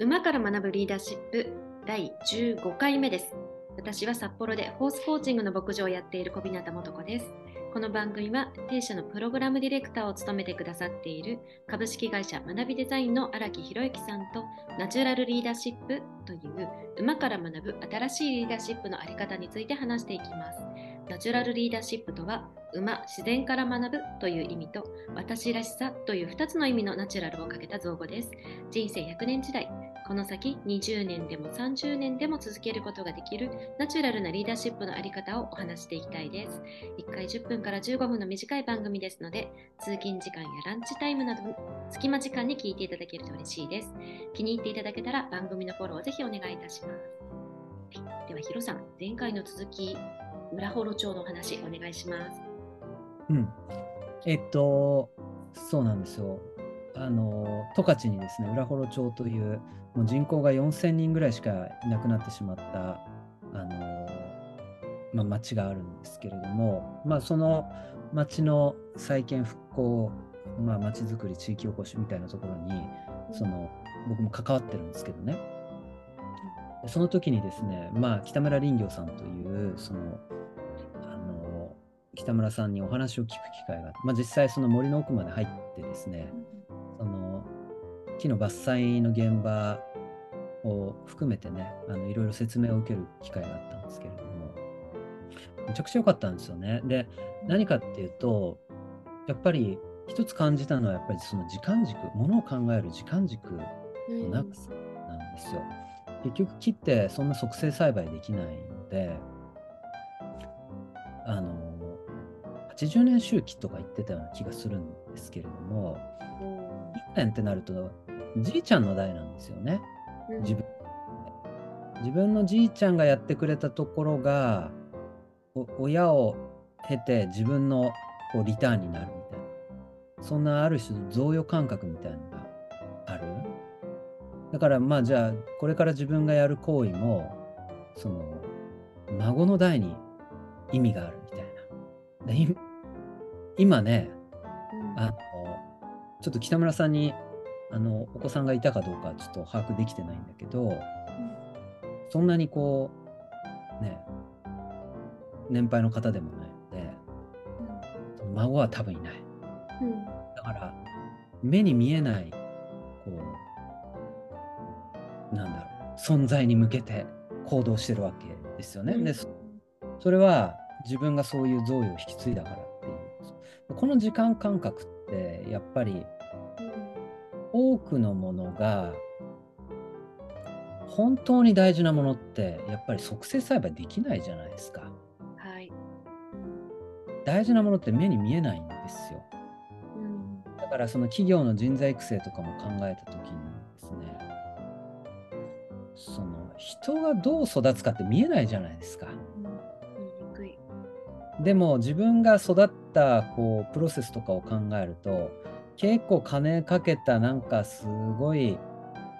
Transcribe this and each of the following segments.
馬から学ぶリーダーシップ第15回目です。私は札幌でホースコーチングの牧場をやっている小日向素子です。この番組は弊社のプログラムディレクターを務めてくださっている株式会社学びデザインの荒木宏之さんとナチュラルリーダーシップという馬から学ぶ新しいリーダーシップのあり方について話していきます。ナチュラルリーダーシップとは馬、自然から学ぶという意味と私らしさという2つの意味のナチュラルをかけた造語です。人生100年時代、この先20年でも30年でも続けることができるナチュラルなリーダーシップのあり方をお話していきたいです。1回10分から15分の短い番組ですので、通勤時間やランチタイムなど隙間時間に聞いていただけると嬉しいです。気に入っていただけたら番組のフォローをぜひお願いいたします。では、ヒロさん、前回の続き、浦幌町のお話お願いします。うん。えっと、そうなんですよ。あの、十勝にですね、浦幌町という、もう人口が4000人ぐらいしかいなくなってしまった、あの、まあ、町があるんですけれども、まあ、その町の再建復興、まあ、町づくり、地域おこしみたいなところに、その、僕も関わってるんですけどね。その時にですね、まあ、北村林業さんという、その、あの、北村さんにお話を聞く機会がまあ、実際その森の奥まで入ってですね、その木の伐採の現場を含めてね、あのいろいろ説明を受ける機会があったんですけれども、めちゃくちゃ良かったんですよね。で、何かっていうと、やっぱり一つ感じたのは、やっぱりその時間軸、ものを考える時間軸の長さなんですよ。結局木ってそんな促成栽培できないので、あの、80年周期とか言ってたような気がするんですけれども、1年ってなると、じいちゃんの代なんですよね。自分。自分のじいちゃんがやってくれたところが、親を経て自分のこうリターンになるみたいな。そんなある種贈与感覚みたいなのがある？だからまあじゃあこれから自分がやる行為もその孫の代に意味があるみたいな。今ね、あのちょっと北村さんにあのお子さんがいたかどうかちょっと把握できてないんだけど、そんなにこうね年配の方でもないので、孫は多分いない。だから目に見えないこうなんだろう存在に向けて行動してるわけですよね。でそれは自分がそういう贈与を引き継いだからっていう。この時間感覚ってやっぱり多くのものが本当に大事なものってやっぱり促成栽培できないじゃないですか。はい、大事なものって目に見えないんですよ。だからその企業の人材育成とかも考えた時にですねその人がどう育つかって見えないじゃないですか。でも自分が育ったこうプロセスとかを考えると結構金かけたなんかすごい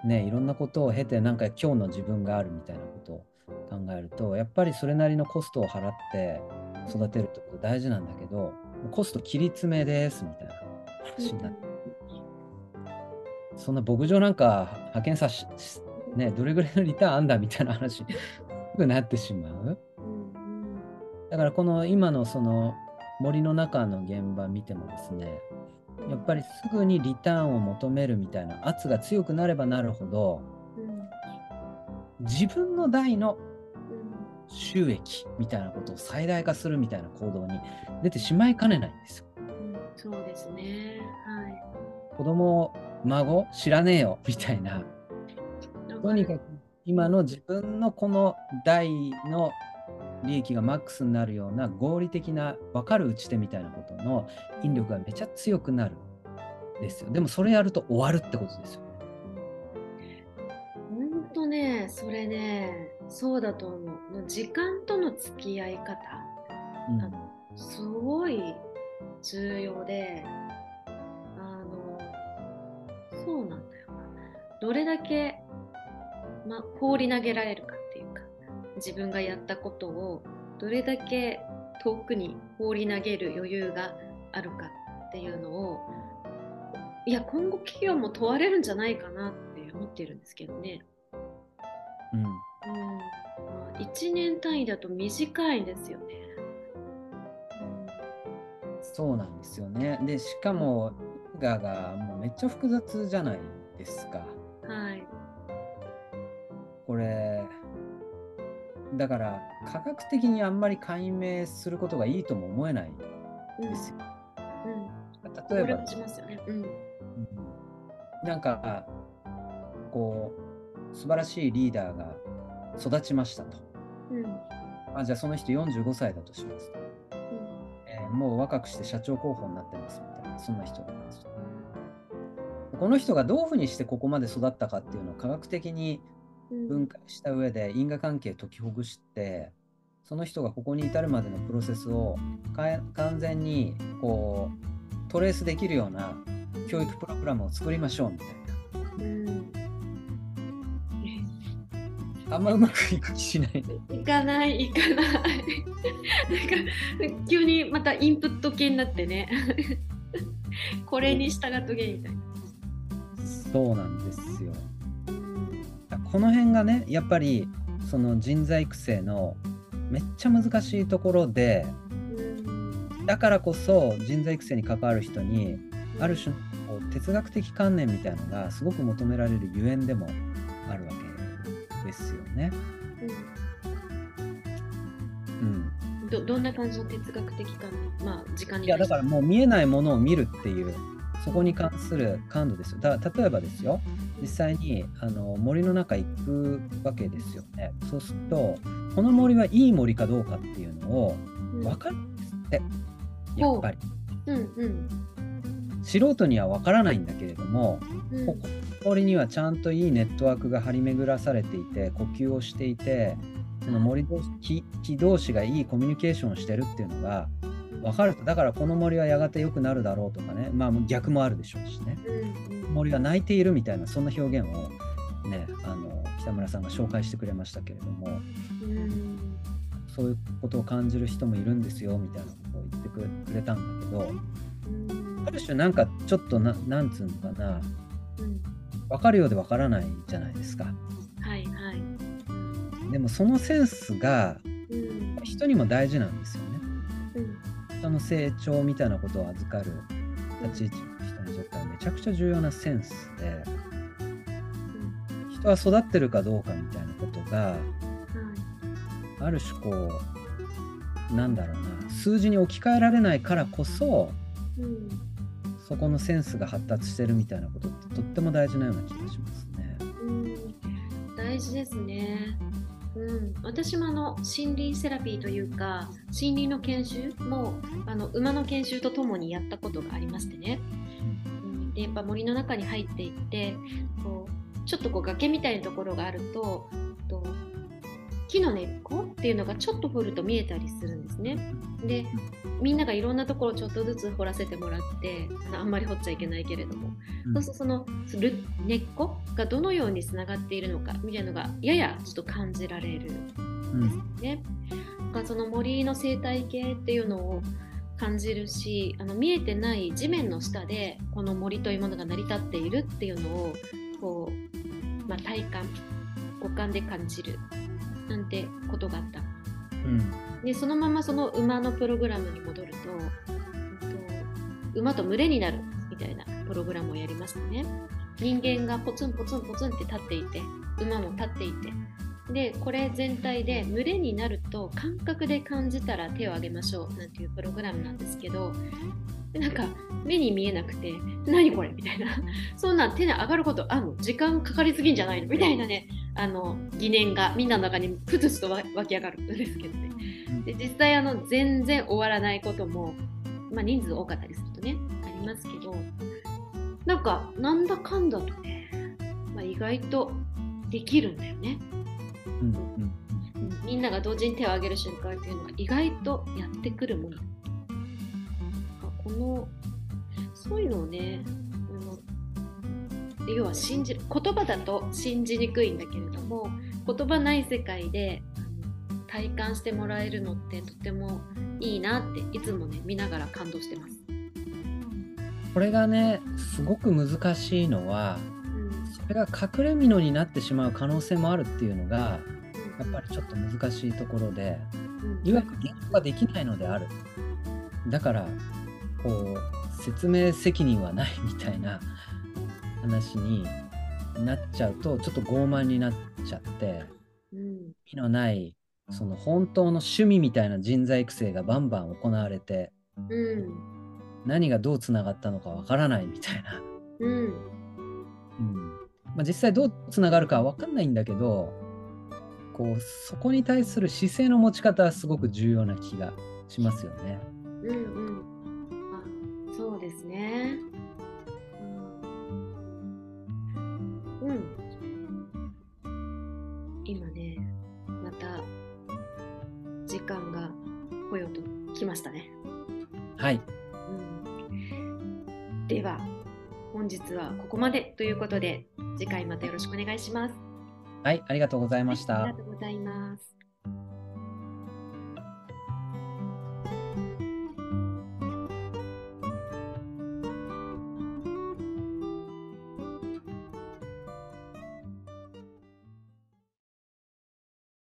ねいろんなことを経てなんか今日の自分があるみたいなことを考えるとやっぱりそれなりのコストを払って育てるってこと大事なんだけどコスト切り詰めですみたいな話になって、そんな牧場なんか派遣さしねどれぐらいのリターンあんだみたいな話になってしまう。だからこの今のその森の中の現場見てもですねやっぱりすぐにリターンを求めるみたいな圧が強くなればなるほど、自分の代の収益みたいなことを最大化するみたいな行動に出てしまいかねないんですよ。そうですね。はい。子供孫知らねえよみたいな。とにかく今の自分のこの代の利益がマックスになるような合理的な分かる打ち手みたいなことの引力がめちゃ強くなるですよ。でもそれやると終わるってことですよ。本当ね、それね、そうだと思う。時間との付き合い方、うん、あのすごい重要で、あの、そうなんだよな。どれだけ、ま、放り投げられるか、自分がやったことをどれだけ遠くに放り投げる余裕があるかっていうのをいや今後企業も問われるんじゃないかなって思ってるんですけどね。うん、うんまあ、1年単位だと短いんですよね。そうなんですよね。で、しかも、因果がもうめっちゃ複雑じゃないですか。はい。これ、だから科学的にあんまり解明することがいいとも思えないんうんですよ。うん。例えばね。うん。うんなんかこう素晴らしいリーダーが育ちましたと。うん。あじゃあその人45歳だとしますと、えーもう若くして社長候補になってますみたいなそんな人がいますと。この人がどういうふうにしてここまで育ったかっていうのを科学的にうん。分解した上で因果関係解きほぐしてその人がここに至るまでのプロセスをか完全にこうトレースできるような教育プログラムを作りましょうみたいうん。なあんまうまくいく気しない行かない行かない。なんか急にまたインプット系になってね。これに従っとけみたいな。そうなんですよこの辺がねやっぱりその人材育成のめっちゃ難しいところでうんだからこそ人材育成に関わる人にある種のこう哲学的観念みたいなのがすごく求められるゆえんでもあるわけですよね。うん、うん。どどんな感じの哲学的かまあ時間にいやだから対もう見えないものを見るっていうそこに関する感度ですよ。だ例えばですよ実際にあの森の中行くわけですよね。そうするとこの森はいい森かどうかっていうのをうん分かるんですってやっぱり。うんうん素人には分からないんだけれどもうんここの森にはちゃんといいネットワークが張り巡らされていて呼吸をしていてその森同士木木同士がいいコミュニケーションをしてるっていうのが分かると。だからこの森はやがて良くなるだろうとかね。まあ逆もあるでしょうしね。森は泣いているみたいなそんな表現をねあの北村さんが紹介してくれましたけれども。うん。そういうことを感じる人もいるんですよみたいなことを言ってくれたんだけどうん。ある種なんかちょっとななんつうのかな。うん分かるようで分からないじゃないですか。はいはい。でもそのセンスがうん。人にも大事なんですよね。うん人の成長みたいなことを預かる立ち位置の人にとってはめちゃくちゃ重要なセンスで人は育ってるかどうかみたいなことがはいある種こうなんだろうな数字に置き換えられないからこそうんそこのセンスが発達してるみたいなことってとっても大事なような気がしますね。うん大事ですね。うん、私もあの心理セラピーというか心理の研修もあの馬の研修とともにやったことがありましてね、うん、でやっぱ森の中に入っていってこうちょっとこう崖みたいなところがあるとと木の根っこっていうのがちょっと掘ると見えたりするんですね。でみんながいろんなところをちょっとずつ掘らせてもらってあんまり掘っちゃいけないけれどもうんそうするとそのる根っこがどのようにつながっているのかみたいなのがややちょっと感じられるうんんですね。だからその森の生態系っていうのを感じるしあの見えてない地面の下でこの森というものが成り立っているっていうのをこう、まあ、体感五感で感じるなんてことがあった。うん。でそのままその馬のプログラムに戻ると,、うんと馬と群れになるみたいなプログラムをやりましたね。人間がポツンポツンポツンって立っていて馬も立っていて。でこれ全体で群れになると感覚で感じたら手を挙げましょうなんていうプログラムなんですけどでなんか目に見えなくて何これみたいな。そんなん手に上がることあんの？時間かかりすぎんじゃないの？みたいなねあの疑念がみんなの中にふつふつと湧き上がるんですけどね。で実際あの全然終わらないことも、まあ、人数多かったりするとねありますけどなんかなんだかんだとね、まあ、意外とできるんだよね、うんうんみんなが同時に手を挙げる瞬間っていうのが意外とやってくるもの。このそういうのをね要は信じる言葉だと信じにくいんだけれども言葉ない世界で体感してもらえるのってとてもいいなっていつもね見ながら感動してます。これがねすごく難しいのはそれが隠れ蓑になってしまう可能性もあるっていうのがやっぱりちょっと難しいところでいわゆる言語ができないのである。だからこう説明責任はないみたいな話になっちゃうとちょっと傲慢になっちゃって意のないその本当の趣味みたいな人材育成がバンバン行われて、うん、何がどうつながったのかわからないみたいな、うん。うん。まあ、実際どうつながるかは分かんないんだけどこうそこに対する姿勢の持ち方はすごく重要な気がしますよね。うんうん、あそうですね。うん、今ねまた時間が来ようときましたね。はい、うん、では本日はここまでということで次回またよろしくお願いします。はい、ありがとうございました。ありがとうございます。